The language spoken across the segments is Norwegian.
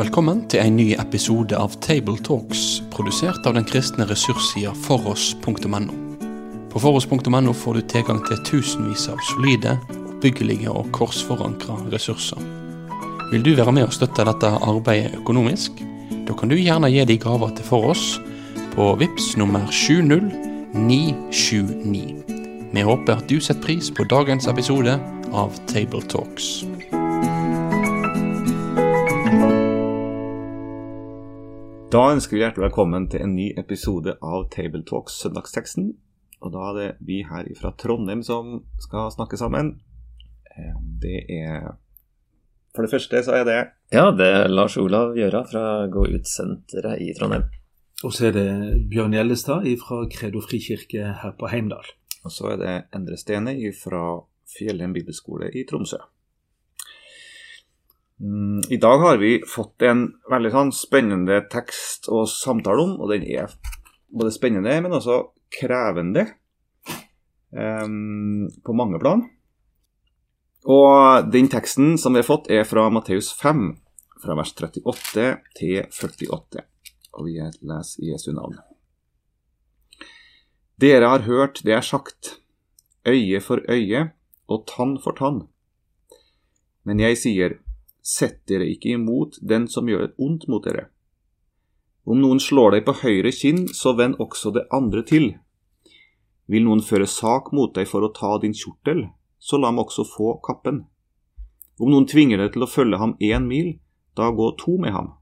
Velkommen til en ny episode av Tabletalks, produsert av den kristne ressurssida foross.no. På foross.no får du tilgang til tusenvis av solide, oppbyggelige og korsforankra ressurser. Vil du være med og støtte dette arbeidet økonomisk? Da kan du gjerne gi de gaver til Foross på VIPS nummer 70979. Vi håper at du setter pris på dagens episode av Tabletalks. Da ønsker vi hjertelig velkommen til en ny episode av Tabletalks søndagsteksten. Og da er det vi her fra Trondheim som skal snakke sammen. Eh, Det er For det første så er det Ja, det er Lars Olav Gjøra fra Gå ut-senteret i Trondheim. Og så er det Bjørn Gjellestad fra Kredo frikirke her på Heimdal. Og så er det Endre Stene fra Fjellheim bibelskole i Tromsø. Mm, I dag har vi fått en veldig sånn spennende tekst å samtale om, og den er både spennende, men også krevende um, på mange plan. Og den teksten som vi har fått, er fra Matteus 5, fra vers 38 til 48. Og vi leser Jesu navn. Dere har hørt det er sagt, øye for øye og tann for tann. Men jeg sier, sett dere ikke imot den som gjør et ondt mot dere. Om noen slår deg på høyre kinn, så vend også det andre til. Vil noen føre sak mot deg for å ta din kjortel, så la ham også få kappen. Om noen tvinger deg til å følge ham én mil, da gå to med ham.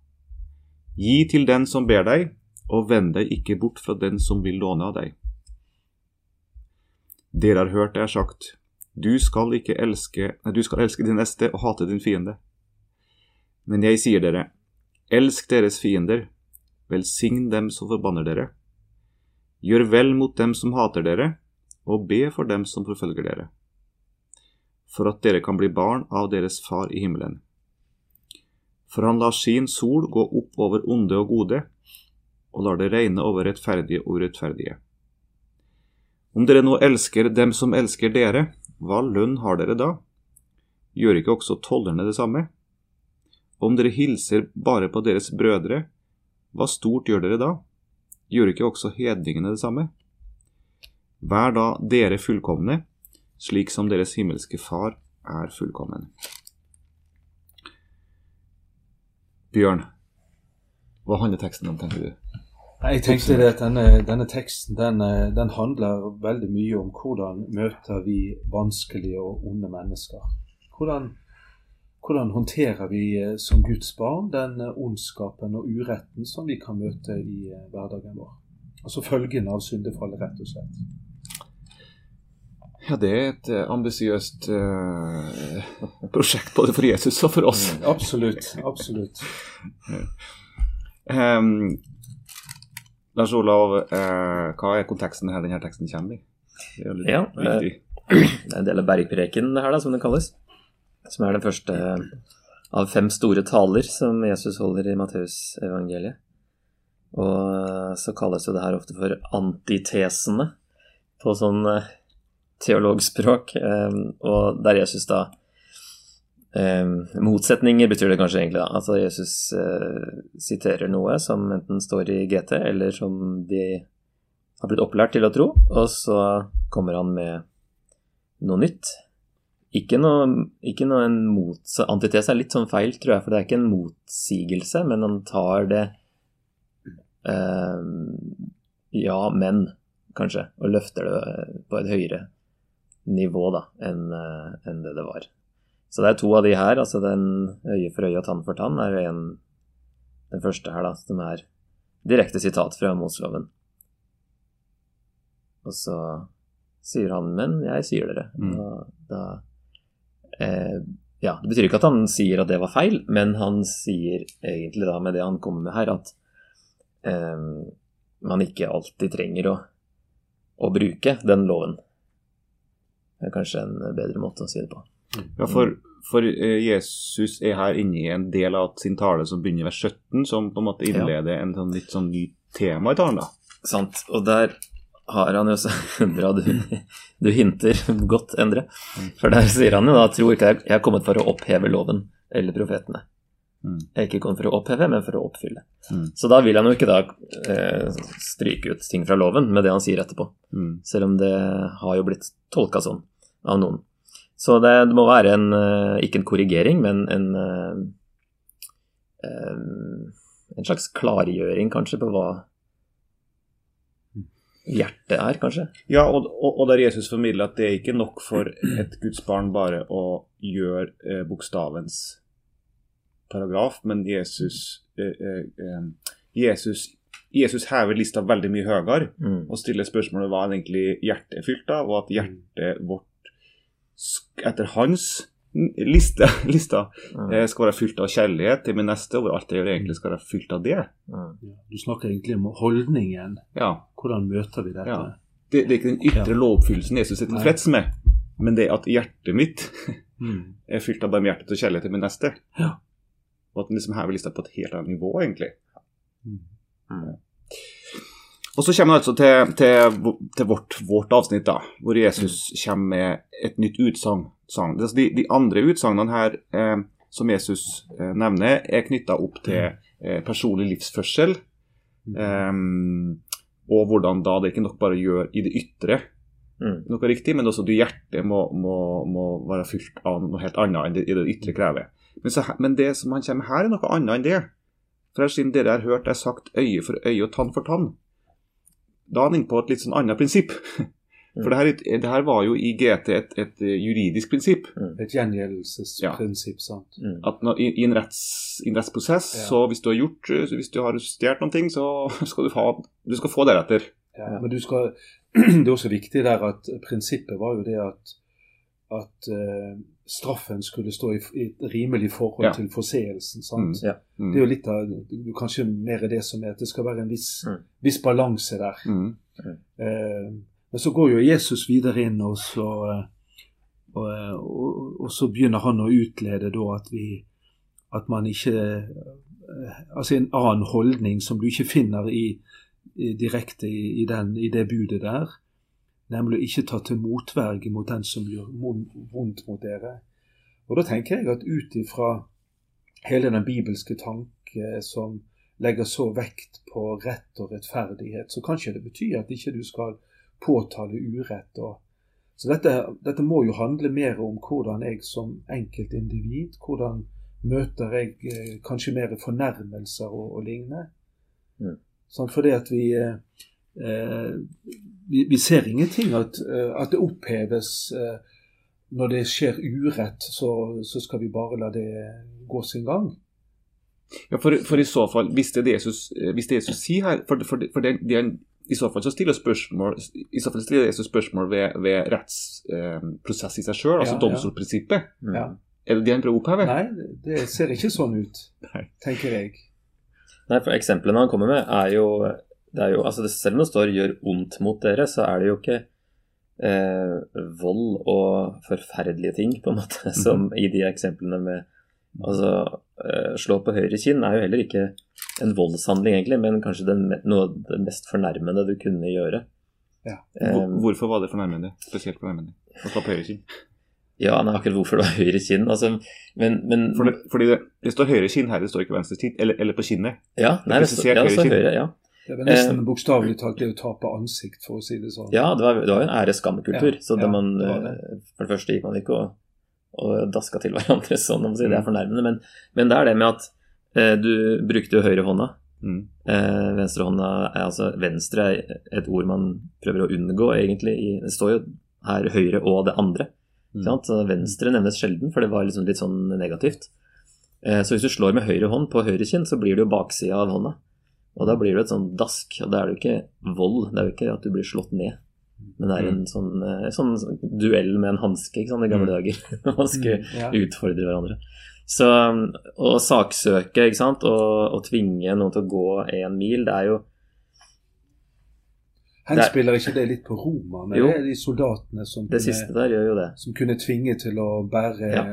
Gi til den som ber deg, og vend deg ikke bort fra den som vil låne av deg. Dere har hørt det er sagt, du skal elske, nei, du skal elske din neste og hate din fiende. Men jeg sier dere, elsk deres fiender, velsign dem som forbanner dere. Gjør vel mot dem som hater dere, og be for dem som forfølger dere. For at dere kan bli barn av deres far i himmelen. For han lar sin sol gå opp over onde og gode, og lar det regne over rettferdige og urettferdige. Om dere nå elsker dem som elsker dere, hva lønn har dere da? Gjør ikke også tollerne det samme? Om dere hilser bare på deres brødre, hva stort gjør dere da? Gjør ikke også hedningene det samme? Vær da dere fullkomne, slik som deres himmelske Far er fullkommen. Bjørn, hva handler teksten om, tenker du? Jeg tenkte det at denne, denne teksten den, eh, den handler veldig mye om hvordan møter vi vanskelige og onde mennesker. Hvordan, hvordan håndterer vi eh, som Guds barn den eh, ondskapen og uretten som vi kan møte i eh, hverdagen vår. Altså følgene av syndefallet, rett og slett. Ja, det er et eh, ambisiøst uh, prosjekt både for Jesus og for oss. Absolutt. Absolutt. um, Lars Olav, uh, hva er konteksten her denne teksten kommer i? Det er jo litt Ja, viktig. Det er en del av bergpreken her, da, som det kalles. Som er den første av fem store taler som Jesus holder i Matteusevangeliet. Og så kalles jo det her ofte for antitesene på sånn eh, teologspråk. eh, Og der Jesus da eh, Motsetninger betyr det kanskje egentlig, da. Altså Jesus eh, siterer noe som enten står i GT, eller som de har blitt opplært til å tro, og så kommer han med noe nytt. Ikke noe, ikke noe en mots... Antitese er litt sånn feil, tror jeg, for det er ikke en motsigelse, men han tar det eh, Ja, men, kanskje, og løfter det på et høyere nivå da, enn eh, enn det det var. Så det er to av de her, altså den øye for øye og tann for tann, er en, den første her, da, som er direkte sitat fra Mosloven. Og så sier han 'men jeg sier dere'. Mm. Og da eh, Ja, det betyr ikke at han sier at det var feil, men han sier egentlig da med det han kommer med her, at eh, man ikke alltid trenger å, å bruke den loven. Det er kanskje en bedre måte å si det på. Ja, for, for eh, Jesus er her inne i en del av sin tale som begynner ved vers 17, som på en måte innleder en sånn litt sånn ny tema i talen. da. Sant. Og der har han jo så Bra du, du hinter godt, Endre. For der sier han jo da tror ikke jeg jeg er kommet for å oppheve loven eller profetene. Mm. Jeg er ikke kommet for å oppheve, men for å oppfylle. Mm. Så da vil han jo ikke da eh, stryke ut ting fra loven med det han sier etterpå. Mm. Selv om det har jo blitt tolka sånn av noen. Så det, det må være en, eh, ikke en korrigering, men en eh, En slags klargjøring, kanskje, på hva hjertet er, kanskje. Ja, og, og, og der Jesus formidler at det er ikke nok for et Guds barn bare å gjøre eh, bokstavens paragraf, men Jesus eh, eh, eh, Jesus, Jesus hever lista veldig mye høyere Mm. og stiller spørsmålet hva egentlig hjertet er fylt av, og at hjertet vårt etter hans liste, lista Mm. eh, skal være fylt av kjærlighet til min neste, og alt jeg gjør egentlig skal være fylt av det. Mm. Du snakker egentlig om holdningen. Ja, Hvordan møter vi dette? Ja. det, det er ikke den ytre Ja. lovoppfyllelsen Jesus er tilfreds med, men det at hjertet mitt Mm. er fylt av barmhjertighet og kjærlighet til min neste. Ja. Og at den liksom hever lista på et helt annet nivå, egentlig. Mm. Og så kommer vi altså til, til, til vårt, vårt avsnitt, da, hvor Jesus kommer med et nytt utsagn. Sang. Altså de, de andre utsagnene her eh, som Jesus eh, nevner, er knytta opp til eh, personlig livsførsel. Eh, og hvordan da det ikke nok bare gjør i det ytre Mm. noe riktig, men også du hjertet må, må, må være fylt av noe helt annet enn det, i det ytre krever. Men, så, men det som han kommer med her, er noe annet enn det. For her siden dere har hørt det er sagt øye for øye og tann for tann, da er han inne på et litt sånn annet prinsipp. For det her, det her var jo i GT et, et eh, juridisk prinsipp. Et gjengjeldelsesprinsipp, sant. Mm. At når, i, i, en retts, i en rettsprosess, Ja. så hvis du har gjort eh, hvis du har stjålet noen ting, så skal du, ha, du skal få deretter. Ja, men du skal, det er også viktig der at prinsippet var jo det at, at uh, straffen skulle stå i, i et rimelig forhold Ja. til forseelsen. sant? Mm. Ja. Mm. Det er jo litt av du, Kanskje mer det som er at det skal være en viss, Mm. viss balanse der. Mm. Eh, men så går jo Jesus videre inn, og så, eh, og, eh, og, og så begynner han å utlede da at vi at man ikke eh, Altså en annen holdning som du ikke finner i, i direkte i, den, i det budet der. Nemlig å ikke ta til motverge mot den som gjør vondt mot dere. Og da tenker jeg at ut ifra hele den bibelske tanke som legger så vekt på rett og rettferdighet, så kan ikke det bety at ikke du skal påtale urett. Og, så dette, dette må jo handle mer om hvordan jeg som enkeltindivid, hvordan møter jeg eh, kanskje mer fornærmelser og, og lignende. Mm. Sånn, fordi at vi, eh, eh, vi Vi ser ingenting at, eh, at det oppheves eh, når det skjer urett, så, så skal vi bare la det gå sin gang. Ja, for, for i så fall, hvis det Jesus, eh, hvis Jesus sier her For, for, for det, det er en, i så fall så stiller spørsmål i så fall stiller Jesus spørsmål ved, ved rettsprosess i seg sjøl, altså Ja, ja. domstolprinsippet. Mm. Er det det han prøver å oppheve? Nei, det ser ikke sånn ut, tenker jeg. Nei, for eksemplene han kommer med, er jo, det er jo altså Selv om det står 'gjør ondt mot dere', så er det jo ikke eh, vold og forferdelige ting, på en måte, som i de eksemplene med Altså, eh, slå på høyre kinn er jo heller ikke en voldshandling, egentlig, men kanskje den, noe av det mest fornærmende du kunne gjøre. Ja. Eh, hvorfor var det fornærmende? Spesielt fornærmende? Å slå på høyre kinn? ja, nei, akkurat hvorfor det var høyre kinn. Altså, men, men fordi, fordi det, det står høyre kinn her, det står ikke venstre kinn, eller, eller på kinnet. Ja, nei, det, står, ja, høyre så kinn. høyre, ja. Det er vel nesten bokstavelig talt det å tape ansikt, for å si det sånn. Ja, det var, det var jo en ære-skamme-kultur. Ja, så det ja, man, det det. eh, For det første gikk man ikke og, og daska til hverandre sånn, om å si, det er Mm. fornærmende. Men, men det er det med at eh, du brukte jo høyrehånda. Mm. Eh, venstrehånda er altså Venstre er et ord man prøver å unngå, egentlig. Det står jo her høyre og det andre. Mm. Sant? Så venstre nevnes sjelden, for det var liksom litt sånn negativt. Eh, så hvis du slår med høyre hånd på høyre kinn, så blir det jo baksida av hånda. Og da blir det et sånn dask, og da er det jo ikke vold, det er jo ikke at du blir slått ned. Men det er en sånn, eh, sånn duell med en hanske, i gamle Mm. dager. Man skulle Mm, ja. utfordre hverandre. Så å saksøke, ikke sant, og, og tvinge noen til å gå en mil, det er jo Henspiller ikke det litt på romerne? Jo. Det er de soldatene som Det kunne, siste der gjør jo det. som kunne tvinge til å bære Ja.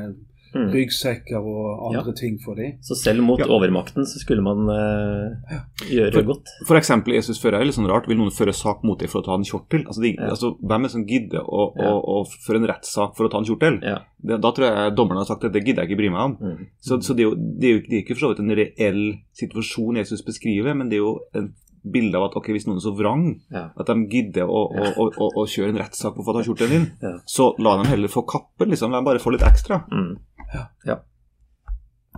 Mm. ryggsekker og andre ting for dem. Så selv mot Ja. overmakten så skulle man uh, gjøre For- godt. For eksempel Jesus fører er litt sånn rart. Vil noen føre sak mot deg for å ta en kjortel? Altså, de, Ja. altså Hvem er det som gidder å, Ja. å, å føre en rettssak for å ta en kjortel? Ja. Det, da tror jeg dommerne har sagt at det gidder jeg ikke bry meg om. Mm. Så, så det, er jo, det, er jo, det er ikke for så vidt en reell situasjon Jesus beskriver, men det er jo et bilde av at ok, hvis noen er så vrang Ja. at de gidder å, å, å, å, kjøre en rettssak på å få ta kjortelen din, Ja. så la dem heller få kappe, liksom. Dem bare få litt ekstra. Mm. Ja. ja.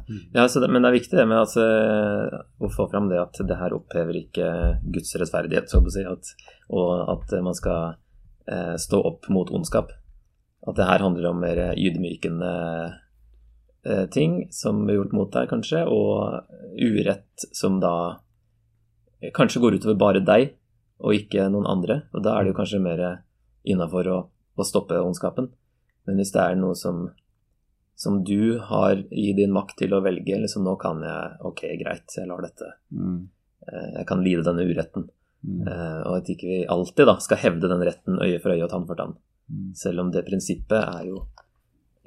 Mm. Det, men det er viktig det med eh, å få fram det at det her opphever ikke Guds rettferdighet, så å si, at, og at man skal eh, stå opp mot ondskap. At det her handler om mer ydmykende eh, ting som blir gjort mot deg, kanskje, og urett som da kanskje går utover bare deg, og ikke noen andre. Og da er det jo kanskje mer innafor å, å stoppe ondskapen. Men hvis det er noe som som du har i din makt til å velge. liksom Nå kan jeg Ok, greit, jeg lar dette Mm. eh, Jeg kan lide denne uretten. Mm. Eh, Og at ikke vi alltid da skal hevde den retten øye for øye og tann for tann. Mm. Selv om det prinsippet er jo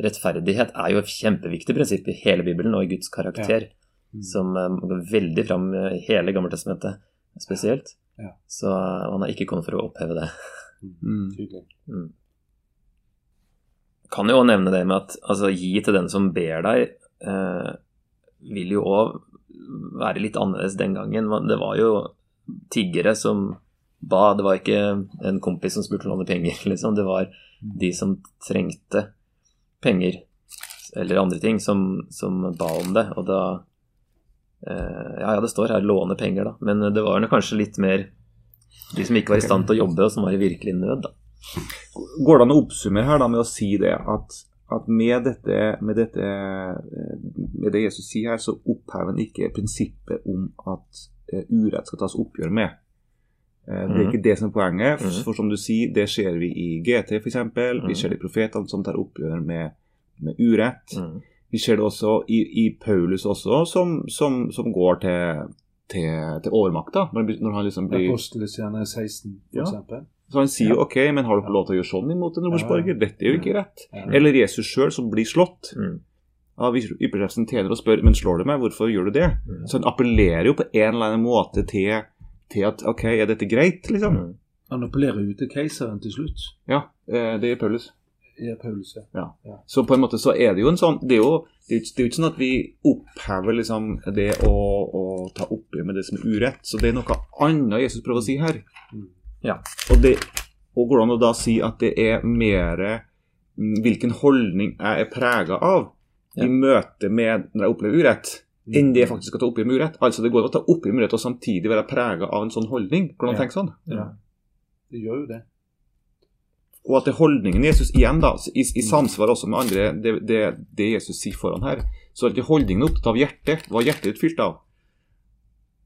Rettferdighet er jo et kjempeviktig prinsipp i hele Bibelen og i Guds karakter, Mm. som eh, går veldig fram i hele Gammeltestamentet spesielt. Ja. Så og han har ikke kommet for å oppheve det. Mm. Tydelig. Kan jo også nevne det med at altså, gi til den som ber deg, eh, vil jo òg være litt annerledes den gangen. Det var jo tiggere som ba, det var ikke en kompis som spurte om låne penger, liksom. Det var de som trengte penger eller andre ting, som, som ba om det. Og da eh, Ja, ja, det står her 'låne penger', da. Men det var nok kanskje litt mer de som ikke var i stand til å jobbe, og som var i virkelig nød, da. Går det an å oppsummere her da med å si det at, at med, dette, med, dette, eh, med det Jesus sier her, så opphever han ikke prinsippet om at eh, urett skal tas oppgjør med. Eh, Det er Mhm. ikke det som er poenget. For, Mhm. som du sier, det ser vi i GT f.eks. Vi Mhm. ser det i profetene som tar oppgjør med, med urett. Vi ser det også i, i Paulus også, som, som, som går til, til, til overmakta. Når, han liksom blir Apostelstjerne 16, for Ja. Så han sier jo ok, men har du ikke lov til å gjøre sånn imot en romersborger? Dette er jo ikke rett. Eller Jesus sjøl som blir slått Mm. av ypperstepresten tjener og spør men slår du meg, hvorfor gjør du det? Mm. Så han appellerer jo på en eller annen måte til, til at ok, er dette greit, liksom? Mm. Han appellerer jo til keiseren til slutt. Ja, eh, det er Paulus. Ja, Paulus, ja. Så på en måte så er det jo en sånn Det er jo, det er jo, det er jo ikke sånn at vi opphever liksom det å, å ta oppgjør med det som er urett. Så det er noe annet Jesus prøver å si her. Mm. Ja. Og, det, og går det an å da si at det er mer mm, hvilken holdning jeg er prega av Ja. i møte med når jeg opplever urett, enn det jeg faktisk skal ta oppgjør med urett. Altså det går an å ta opp med urett og samtidig være prega av en sånn holdning. går an å tenke sånn? Ja. Det gjør jo det. Og at det er holdningen Jesus igjen da, i, i samsvar også med andre, det, det, det Jesus sier foran her, så er ikke holdningen opptatt av hjertet. Hva er hjertet ditt fylt av?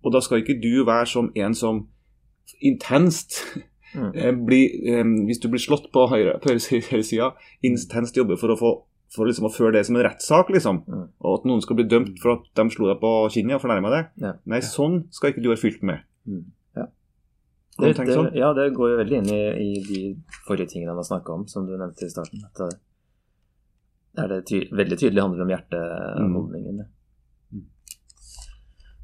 Og da skal ikke du være som en som intenst Mm. bli, blir, eh, Hvis du blir slått på høyre, på høyre høyresida, intenst jobber for å få for liksom å føre det som en rettssak, liksom. Mm. Og at noen skal bli dømt for at de slo deg på kinnet og fornærma deg. Ja. Nei, sånn skal ikke du være fylt med. Mm. Ja. Det, det, sånn? ja, det går jo veldig inn i, i de forrige tingene har snakka om, som du nevnte i starten. At det, det ty veldig tydelig handler om hjerteholdningen. ja.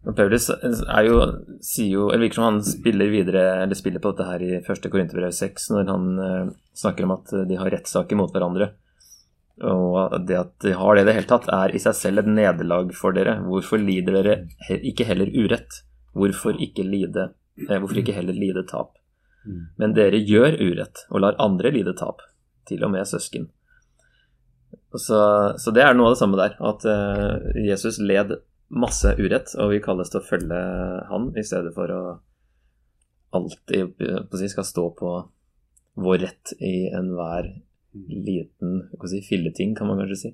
Men Paulus er jo, sier jo Eller virker som han spiller videre Eller spiller på dette her i 1. Korinterbrev 6, når han eh, snakker om at de har rettssaker mot hverandre. Og det at de har det i det hele tatt, er i seg selv et nederlag for dere. Hvorfor lider dere ikke heller urett? Hvorfor ikke, lide, eh, hvorfor ikke heller lide tap? Mm. Men dere gjør urett og lar andre lide tap, til og med søsken. Så, så det er noe av det samme der, at eh, Jesus led masse urett, og vi kalles til å følge han i stedet for å alltid på å si, skal stå på vår rett i enhver liten hva si, filleting, kan man kanskje si.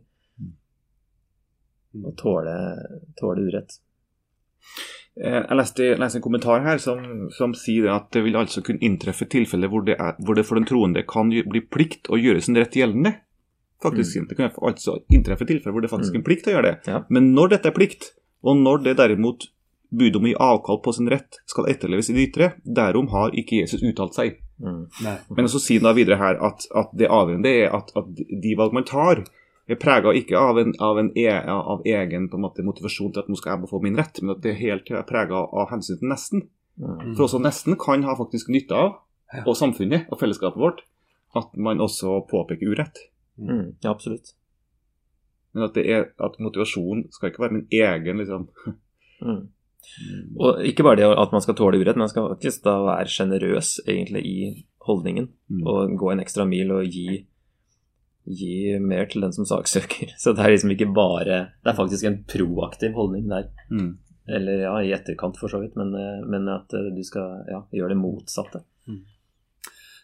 Og tåle, tåle urett. Eh, Jeg leste, jeg leste en kommentar her som, som sier at det vil altså kunne inntreffe tilfeller hvor det, er, hvor det for den troende kan bli plikt å gjøre sin rett gjeldende. Faktisk, Det kan altså inntreffe tilfeller hvor det faktisk er en plikt å gjøre det. Ja. Men når dette er plikt, og når det derimot bud om å gi avkall på sin rett skal etterleves i det ytre, derom har ikke Jesus uttalt seg. Mm. Men så sier han da videre her at, at det avgjørende er at, at de valg man tar, er prega ikke av, en, av, en e, av egen på en måte, motivasjon til at nå skal jeg få min rett, men at det er helt prega av hensyn til nesten. Mm. For også nesten kan ha faktisk nytte av, og samfunnet og fellesskapet vårt, at man også påpeker urett. Mm. Ja, absolutt. Men at, det er, at motivasjon skal ikke være min egen liksom. Mm. Og ikke bare det at man skal tåle urett, men man skal faktisk da være sjenerøs egentlig i holdningen. Mm. Og gå en ekstra mil og gi, gi mer til den som saksøker. Så det er liksom ikke bare Det er faktisk en proaktiv holdning der. Mm. Eller ja, i etterkant for så vidt, men, eh, men at eh, du skal ja, gjøre det motsatte.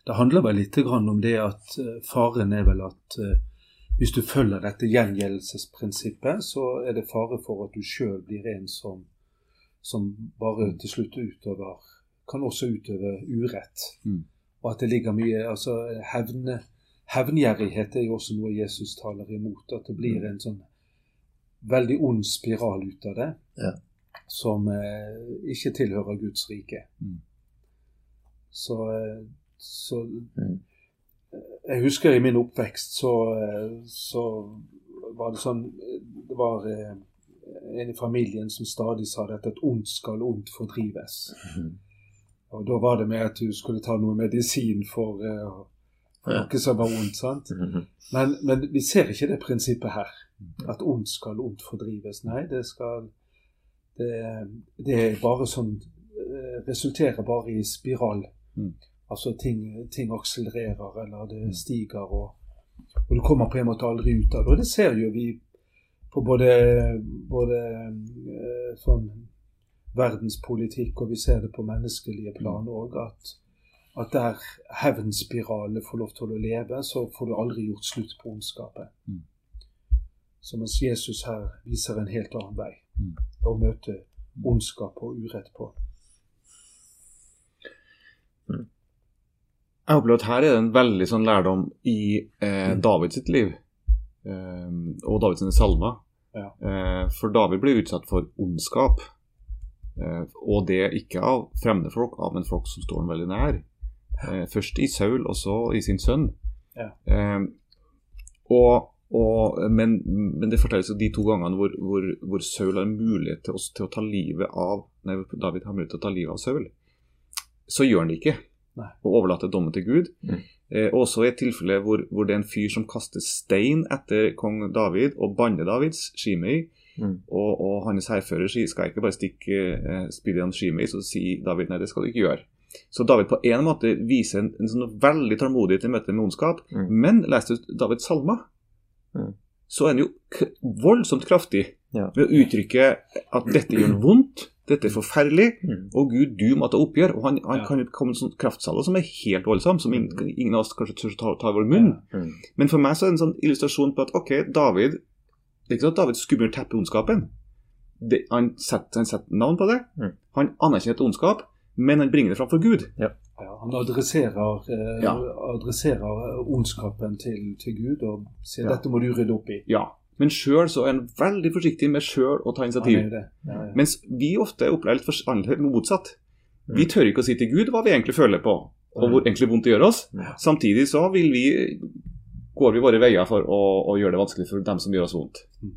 Det handler vel litt grann om det at eh, faren er vel at hvis du følger dette gjengjeldelsesprinsippet, så er det fare for at du sjøl blir en som, som bare til slutt utøver Kan også utøve urett. Mm. Og at det ligger mye altså hevne, Hevngjerrighet er jo også noe Jesus taler imot. At det blir en sånn veldig ond spiral ut av det. Ja. Som eh, ikke tilhører Guds rike. Mm. Så, eh, så Mm. Jeg husker i min oppvekst så, så var det sånn Det var eh, en i familien som stadig sa dette at ondt skal ondt fordrives. Mm. Og da var det med at du skulle ta noe medisin for, eh, for noe som var ondt. sant? Mhm. Men, men vi ser ikke det prinsippet her. At ondt skal ondt fordrives. Nei, det skal Det, det er bare sånn eh, Resulterer bare i spiral. Mm. Altså ting, ting akselererer, eller det stiger, og, og du kommer på en måte aldri ut av det. Og det ser jo vi på både, både eh, sånn verdenspolitikk, og vi ser det på menneskelige plan òg, at, at der hevnspiralene får lov til å leve, så får du aldri gjort slutt på ondskapet. Mm. Så mens Jesus her viser en helt annen vei Mm. å møte ondskap og urett på. Jeg opplever at her er det en veldig sånn lærdom i eh, Davids sitt liv. Eh, og Davids sine salmer. Ja. Eh, for David ble utsatt for ondskap. Eh, og det ikke av fremmede folk, av en folk som står ham veldig nær. Eh, først i Saul, og så i sin sønn. Ja. Eh, og, og, men, men det fortelles jo de to gangene hvor, hvor, hvor Saul har mulighet til, å- til å ta livet av Nei, David har mulighet til å ta livet av Saul. Så gjør han det ikke Nei. og overlater dommen til Gud. Mm. Eh, også i et tilfelle hvor, hvor det er en fyr som kaster stein etter kong David og banner Davids, Shimei, Mm. og, og hans hærfører sier skal jeg ikke bare stikke eh, han Shimei, så sier David nei, det skal du ikke gjøre. Så David på en måte viser en, en sånn veldig tålmodighet i møte med ondskap, Mm. men leser du Davids salmer, Mm. så er han jo k voldsomt kraftig Ja. ved å uttrykke at dette gjør vondt, dette er forferdelig, Mm. og Gud, du må ta oppgjør. Og han, han Ja. kan komme med sånn kraftsalve som er helt voldsom, som ingen, ingen av oss kanskje tør ta, ta i vår munn. Mm. Men for meg så er det en sånn illustrasjon på at ok, David Det er ikke sånn at David skummer teppet ondskapen. Det, han, setter, han setter navn på det. Mm. Han anerkjenner et ondskap, men han bringer det fram for Gud. Ja, han adresserer, eh, Ja. adresserer ondskapen til, til Gud og sier Ja. dette må du rydde opp i. Ja. Men sjøl så er han veldig forsiktig med sjøl å ta initiativ. Ja. Ja, ja. Mens vi ofte opplever litt motsatt. Mm. Vi tør ikke å si til Gud hva vi egentlig føler på, og hvor egentlig vondt det gjør oss. Ja. Samtidig så vil vi, går vi våre veier for å, å gjøre det vanskelig for dem som gjør oss vondt. Mm.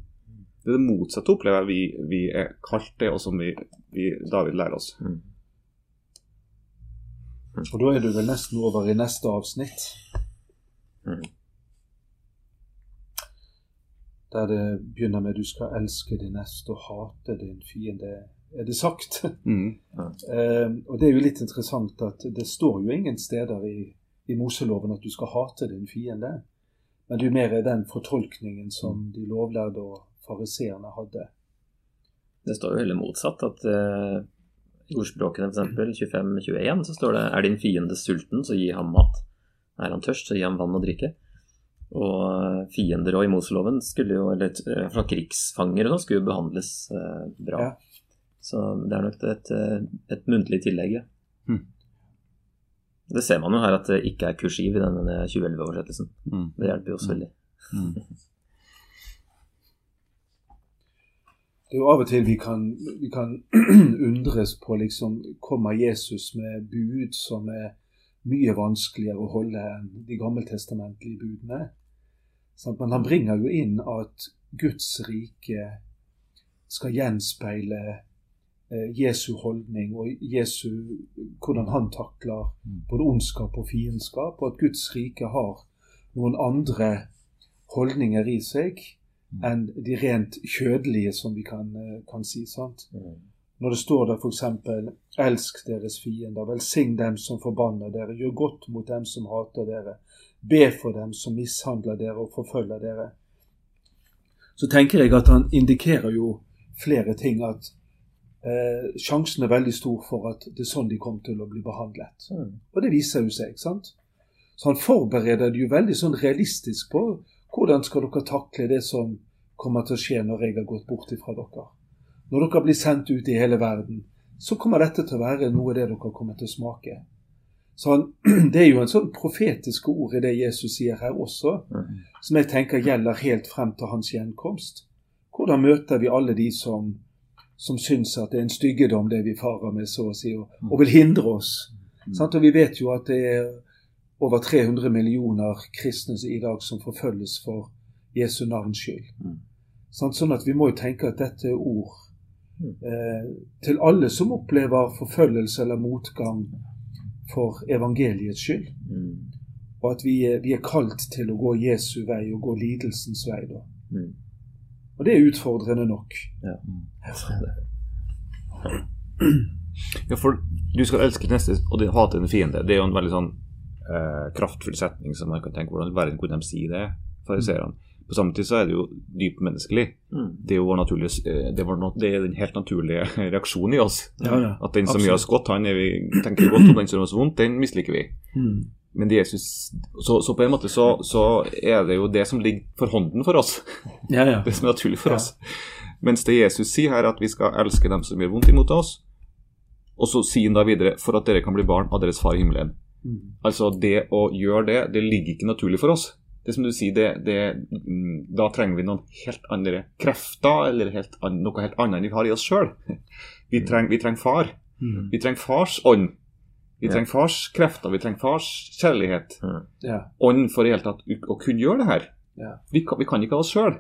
Det er det motsatte opplever jeg vi, vi er kalt det, og som vi, vi, David lærer oss. Mm. Og da er du vel nesten over i neste avsnitt. Mm. Der det begynner med 'du skal elske din neste og hate din fiende'. Er det sagt? Mm. Eh, og det er jo litt interessant at det står jo ingen steder i, i Moseloven at du skal hate din fiende. Men det er jo mer den fortolkningen som de lovlærde og fariseerne hadde. Det står jo heller motsatt. at uh, I ordspråkene f.eks. 25-21 så står det Er din fiende sulten, så gi ham mat. Er han tørst, så gi ham vann og drikke. Og eh, fiender og i Moseloven skulle jo, eller eh, fra krigsfanger og sånn, skulle jo behandles eh, bra. Ja. Så det er nok et, eh, et muntlig tillegg, ja. Hmm. Det ser man jo her at det ikke er kursiv i denne 2011-oversettelsen. Mm. Det hjelper jo også veldig. Mm. Det er jo av og til vi kan, vi kan undres på liksom Kommer Jesus med bud som er mye vanskeligere å holde enn de gammeltestamentlige budene? Men han bringer jo inn at Guds rike skal gjenspeile eh, Jesu holdning og Jesu, hvordan han takler både ondskap og fiendskap, og at Guds rike har noen andre holdninger i seg enn de rent kjødelige, som vi kan, eh, kan si. sant? Når det står der f.eks.: Elsk deres fiender, velsign dem som forbanner dere, gjør godt mot dem som hater dere, be for dem som mishandler dere og forfølger dere. Så tenker jeg at han indikerer jo flere ting. At eh, sjansen er veldig stor for at det er sånn de kommer til å bli behandlet. Mm. Og det viser jo seg, sant? Så han forbereder det jo veldig sånn realistisk på hvordan skal dere takle det som kommer til å skje når jeg har gått bort ifra dere. Når dere blir sendt ut i hele verden, så kommer dette til å være noe av det dere kommer til å smake. Så han, Det er jo en sånn profetiske ord i det Jesus sier her også, Mm. som jeg tenker gjelder helt frem til hans gjenkomst. Hvordan møter vi alle de som, som syns at det er en styggedom det vi farer med, så å si, og, og vil hindre oss? Sant? Og vi vet jo at det er over 300 millioner kristne i dag som forfølges for Jesu navns skyld. Mm. Sånn at vi må jo tenke at dette er ord Mm. Til alle som opplever forfølgelse eller motgang for evangeliets skyld. Mm. Og at vi er, vi er kalt til å gå Jesu vei og gå lidelsens vei. da. Mm. Og det er utfordrende nok. Ja. Ja, for du skal elske neste og hate en fiende. Det er jo en veldig sånn eh, kraftfull setning som man kan tenke hvordan i verden kunne de si det, fariseerne. På samme tid så er det jo dypt menneskelig. Mm. Det er eh, det vår, det er den helt naturlige reaksjonen i oss. Ja, ja. At den som Absolutt. gjør oss godt, han vi, tenker godt om den som gjør oss vondt, den misliker vi. Mm. Men Jesus, så, så på en måte så, så er det jo det som ligger for hånden for oss. Ja, ja. Det som er naturlig for oss. Mens det Jesus sier her, at vi skal elske dem som gjør vondt imot oss. Og så sier han da videre for at dere kan bli barn av deres far i himmelen. Mm. Altså det å gjøre det, det ligger ikke naturlig for oss. Det som du sier, det, det, mm, da trenger vi noen helt andre krefter, eller helt, an- noe helt annet enn vi har i oss sjøl. Vi, treng, vi trenger far. Mm. Vi trenger fars ånd. Vi trenger fars krefter, vi trenger fars kjærlighet. Ja. Ånd for i hele tatt å kunne gjøre det her. Ja. Vi, kan, vi kan ikke ha oss sjøl.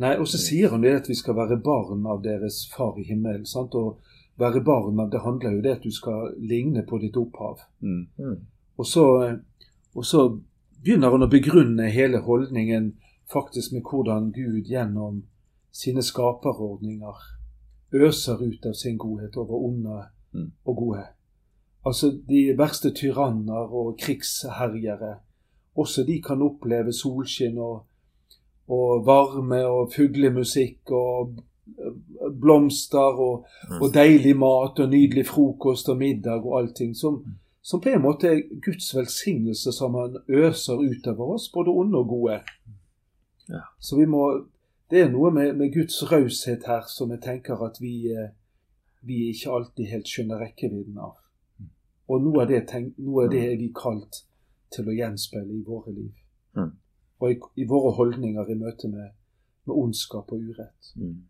Nei, og så sier han det at vi skal være barn av deres far i himmelen. sant? Og være barn av det handler jo det at du skal ligne på ditt opphav. Mm. Mm. Og så, og så begynner han å begrunne hele holdningen faktisk med hvordan Gud gjennom sine skaperordninger øser ut av sin godhet over onde Mm. og gode. Altså de verste tyranner og krigsherjere, også de kan oppleve solskinn og, og varme og fuglemusikk og blomster og, Mm. og deilig mat og nydelig frokost og middag og allting som, som på en måte er Guds velsignelse som han øser utover oss, både onde og gode. Ja. Så vi må Det er noe med, med Guds raushet her som jeg tenker at vi, eh, vi ikke alltid helt skjønner rekkevidden av. Og noe av det, tenk, noe av det er vi kalt til å gjenspeile i våre liv. Mm. Og i, i våre holdninger i møte med, med ondskap og urett. Mm.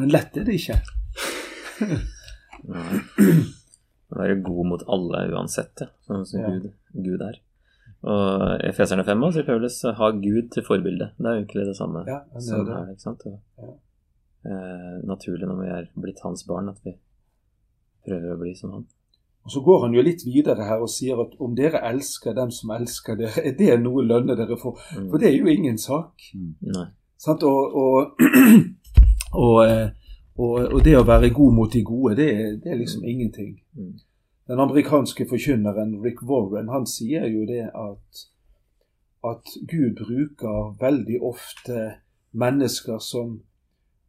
Men lett er det ikke. Nei. Å være god mot alle uansett, sånn som Ja. Gud, Gud er. Og Efeserne 5 også, sier Paulus, ha Gud til forbilde. Det er jo egentlig det samme Ja, det er som det. her. ikke sant? Og, Ja. eh, naturlig når vi er blitt hans barn, at vi prøver å bli som han. Og Så går han jo litt videre her og sier at om dere elsker dem som elsker dere, er det noe lønne dere får? Mm. For det er jo ingen sak. Nei. Sant? Og, og, og, eh, og, og det å være god mot de gode, det, det er liksom ingenting. Mm. Den amerikanske forkynneren Rick Warren han sier jo det at, at Gud bruker veldig ofte mennesker som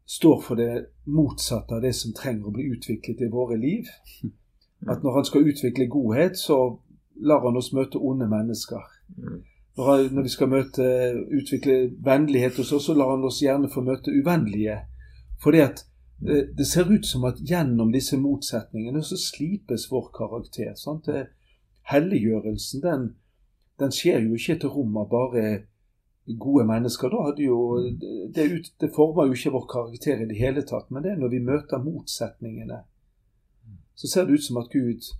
står for det motsatte av det som trenger å bli utviklet i våre liv. At når han skal utvikle godhet, så lar han oss møte onde mennesker. Mm. Når, han, når vi skal møte, utvikle vennlighet hos oss, så lar han oss gjerne få møte uvennlige. Fordi at det, det ser ut som at gjennom disse motsetningene så slipes vår karakter. Sant? Helliggjørelsen, den, den skjer jo ikke til rom av bare gode mennesker. Da hadde jo, det, ut, det former jo ikke vår karakter i det hele tatt. Men det er når vi møter motsetningene, så ser det ut som at Gud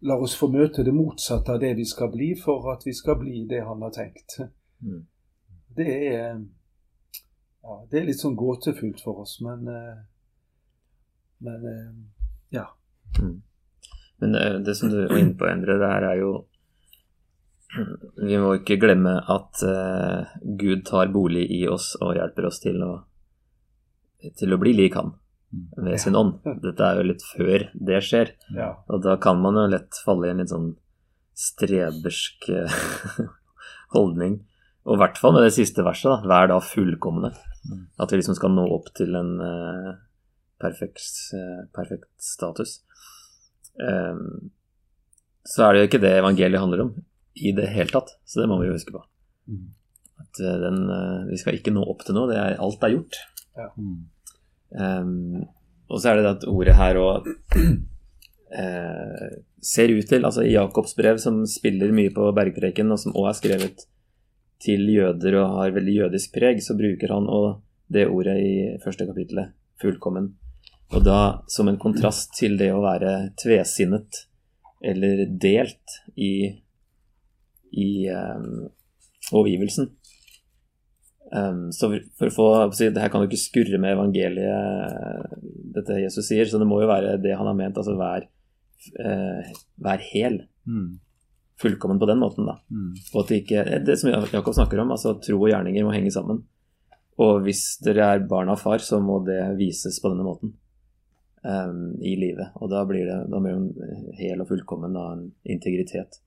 lar oss få møte det motsatte av det vi skal bli, for at vi skal bli det han har tenkt. Mm. Det er ja, det er litt sånn gåtefullt for oss, men eh, Men eh, ja. Mm. Men det, det som du var inne på, Endre, det her er jo Vi må ikke glemme at eh, Gud tar bolig i oss og hjelper oss til å, til å bli lik Han ved sin ånd. Dette er jo litt før det skjer. ja. Og da kan man jo lett falle i en litt sånn strebersk eh, holdning. Og i hvert fall med det siste verset, da. Vær da fullkomne. At vi liksom skal nå opp til en eh, perfekt, eh, perfekt status. Um, så er det jo ikke det evangeliet handler om i det hele tatt. Så det må vi jo huske på. Mm. At eh, den, eh, vi skal ikke nå opp til noe. Det er, alt er gjort. Ja. Um, og så er det det at ordet her òg uh, ser ut til Altså i Jakobs brev, som spiller mye på bergpreken, og som òg er skrevet til jøder og har veldig jødisk preg, så bruker han og det ordet i første kapittelet, fullkommen. Og da som en kontrast til det å være tvesinnet eller delt i, i um, overgivelsen. Um, så for å få Det her kan jo ikke skurre med evangeliet, dette Jesus sier, så det må jo være det han har ment, altså vær, uh, vær hel. Mm. Fullkommen på den måten, da. Mm. Og at det ikke Det som Jakob snakker om, altså tro og gjerninger må henge sammen. Og hvis dere er barn av far, så må det vises på denne måten um, i livet. Og da blir det da blir en hel og fullkommen da, en integritet.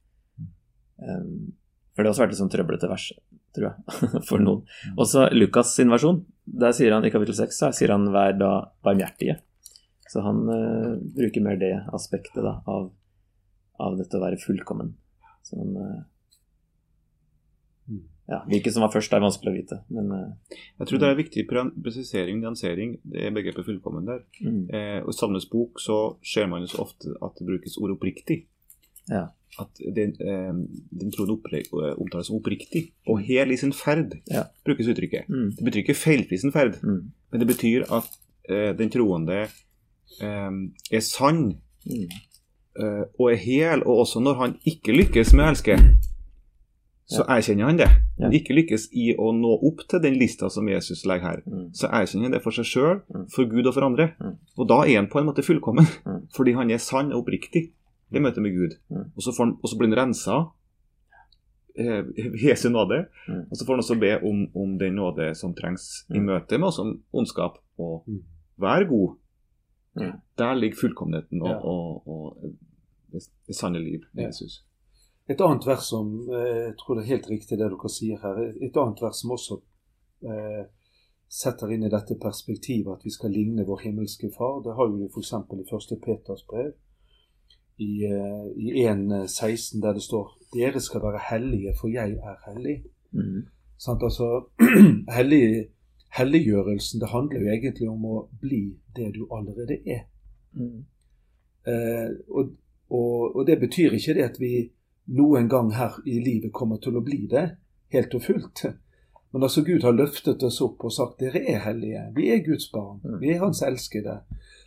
Um, for det har også vært et sånn trøblete vers, tror jeg, for noen. Også Lukas sin versjon, der sier han i kapittel 6 så sier han 'vær da barmhjertige'. Så han uh, bruker mer det aspektet da, av, av dette å være fullkommen. Så han, uh, Mm. Ja, Hvilket som var først, er vanskelig å vite. Men uh, Jeg tror det er viktig pre- presisering, nyansering, det er begrepet fullkommen der. mm, Eh, og I Salmes bok så ser man jo så ofte at det brukes ord oppriktig. Ja. At den, eh, den troende eh, omtales som oppriktig. Og hel i sin ferd, Ja. brukes uttrykket. mm, Det betyr ikke feilfri sin ferd, mm, men det betyr at eh, den troende eh, er sann mm, eh, og er hel, og også når han ikke lykkes med å elske, så erkjenner han det. Ja. Han ikke lykkes i å nå opp til den lista som Jesus legger her. mm, Så erkjenner han det for seg sjøl, Mm. for Gud og for andre. Mm. Og da er han på en måte fullkommen, Mm. fordi han er sann og oppriktig i møtet med Gud. Mm. Og, så får han, og så blir han rensa eh, Jesu nåde. Mm. Og så får han også be om, om den nåde som trengs i møte med oss om ondskap. Og vær god. Mm. Der ligger fullkommenheten og, Ja. og, og det, det sanne liv med Ja. Jesus. Et annet vers som eh, Jeg tror det er helt riktig det dere sier her. Et annet vers som også eh, setter inn i dette perspektivet at vi skal ligne vår himmelske Far. Det har jo vi f.eks. i 1. Peters brev, i, eh, i 1.16, der det står 'Dere skal være hellige, for jeg er hellig'. mm, Sant? Altså, hellig, helliggjørelsen, det handler jo egentlig om å bli det du allerede er. mm, Eh, og, og, og det betyr ikke det at vi noen gang her i livet kommer til å bli det, helt og fullt. Men altså Gud har løftet oss opp og sagt dere er hellige, vi er Guds barn, vi er Hans elskede.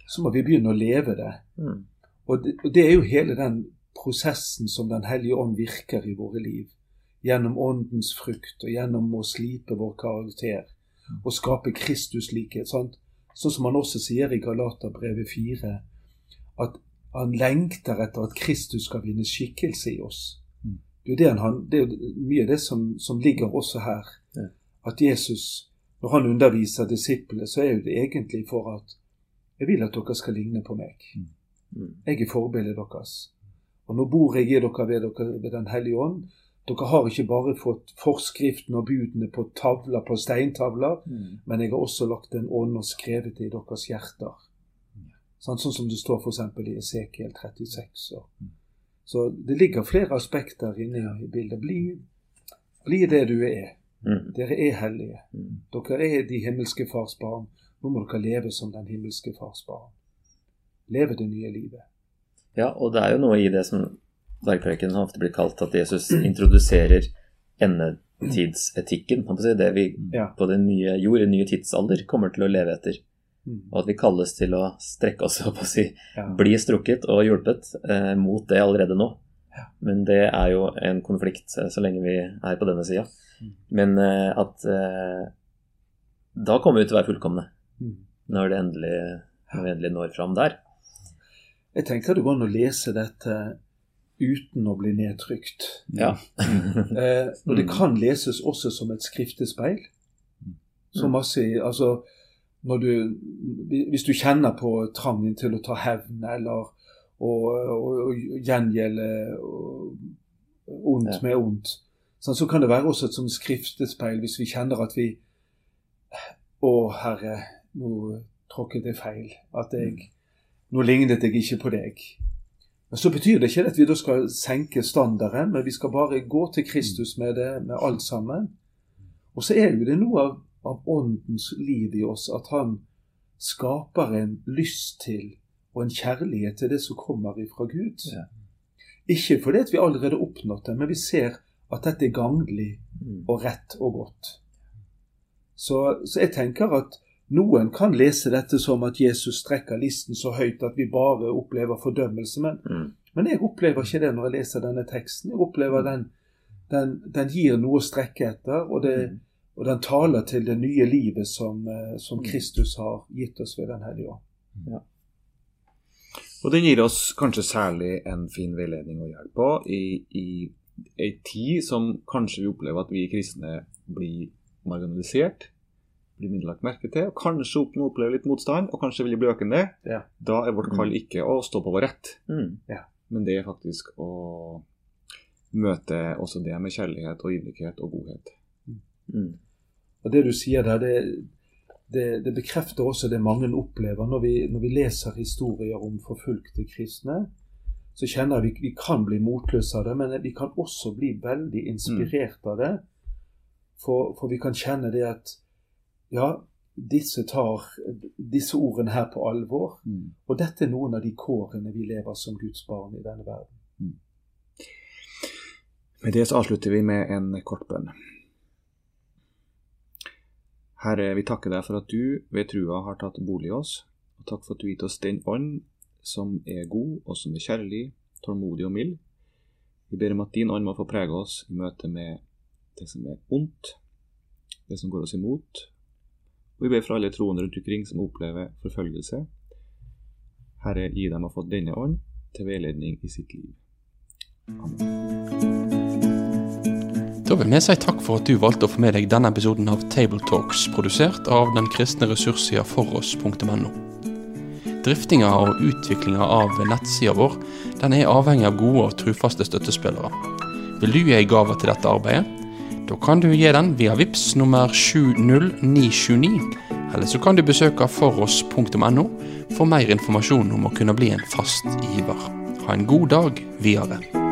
Så må vi begynne å leve det. mm, Og det, og det er jo hele den prosessen som Den hellige ånd virker i våre liv. Gjennom åndens frukt og gjennom å slipe vår karakter og skape Kristus likhet. Sånn som han også sier i Galaterbrevet 4, at han lengter etter at Kristus skal vinne skikkelse i oss. Mm. Det er det han, det er mye av det som, som ligger også her. Ja. At Jesus, når han underviser disiplene, så er det egentlig for at jeg vil at dere skal ligne på meg. mm, Jeg er forbildet deres. Og nå bor jeg i dere ved, dere ved Den hellige ånd. Dere har ikke bare fått forskriften og budene på tavler, på steintavler, mm, men jeg har også lagt en ånd og skrevet det i deres hjerter. Sånn, sånn som det står f.eks. i Esekiel 36. Og. Så det ligger flere aspekter inne i bildet. Bli, bli det du er. mm, Dere er hellige. mm. Dere er de himmelske fars barn. Nå må dere leve som den himmelske fars barn. Leve det nye livet. Ja, og det er jo noe i det som bergpreken ofte blir kalt at Jesus introduserer endetidsetikken. Det vi på den nye jord, den nye tidsalder, kommer til å leve etter. Mm. Og at vi kalles til å strekke oss opp og si Ja. bli strukket og hjulpet eh, mot det allerede nå. Ja. Men det er jo en konflikt eh, så lenge vi er på denne sida. Mm. Men eh, at eh, da kommer vi til å være fullkomne Mm. når, det endelig, når vi endelig når fram der. Jeg tenker det går an å lese dette uten å bli nedtrykt. Ja. Eh, og det Mm. kan leses også som et skriftespeil. Så Mm. masse, altså, du, hvis du kjenner på trangen til å ta hevn eller å, gjengjelde ondt med ondt, sånn, så kan det være også et sånt skriftespeil hvis vi kjenner at vi Å, Herre, nå tråkket jeg feil. At jeg Nå lignet jeg ikke på deg. Men Så betyr det ikke at vi da skal senke standarden, men vi skal bare gå til Kristus med det, med alt sammen. Og så er jo det noe av, av åndens liv i oss at han skaper en lyst til og en kjærlighet til det som kommer ifra Gud. Ja. Ikke fordi at vi allerede har oppnådd det, men vi ser at dette er gagnlig Mm. og rett og godt. Så, så jeg tenker at noen kan lese dette som at Jesus strekker listen så høyt at vi bare opplever fordømmelse. Men, Mm. men jeg opplever ikke det når jeg leser denne teksten. Jeg opplever den, den, den gir noe å strekke etter, og, det, Mm. Og den taler til det nye livet som, eh, som Mm. Kristus har gitt oss ved Den hellige ånd. Og den gir oss kanskje særlig en fin veiledning og hjelp på i, i ei tid som kanskje vi opplever at vi kristne blir marginalisert, blir mindre lagt merke til, og kanskje opplever litt motstand, og kanskje vil bli økende. Ja. Da er vårt kall ikke å stå på vår rett, Mm. men det er faktisk å møte også det med kjærlighet og ydmykhet og godhet. Mm. Og det du sier der, det, det, det bekrefter også det mange opplever når vi, når vi leser historier om forfulgte kristne. Så kjenner vi vi kan bli motløse av det, men vi kan også bli veldig inspirert av det. For, for vi kan kjenne det at ja, disse tar disse ordene her på alvor. Og dette er noen av de kårene vi lever som Guds barn i denne verden. Med det så avslutter vi med en kort bønn. Herre, vi takker deg for at du ved trua har tatt bolig i oss, og takk for at du gitt oss den ånd som er god, og som er kjærlig, tålmodig og mild. Vi ber om at din ånd må få prege oss i møte med det som er ondt, det som går oss imot. Og vi ber for alle troende rundt omkring som opplever forfølgelse. Herre, gi dem å få denne ånd til veiledning i sitt liv. Vil vi si takk for at du valgte å få med deg denne episoden av Tabletalks, produsert av den kristne ressurssida foross.no. Driftinga og utviklinga av nettsida vår den er avhengig av gode og trufaste støttespillere. Vil du gi ei gave til dette arbeidet? Da kan du gi den via VIPS nummer 70929, eller så kan du besøke foross.no for mer informasjon om å kunne bli en fast giver. Ha en god dag videre.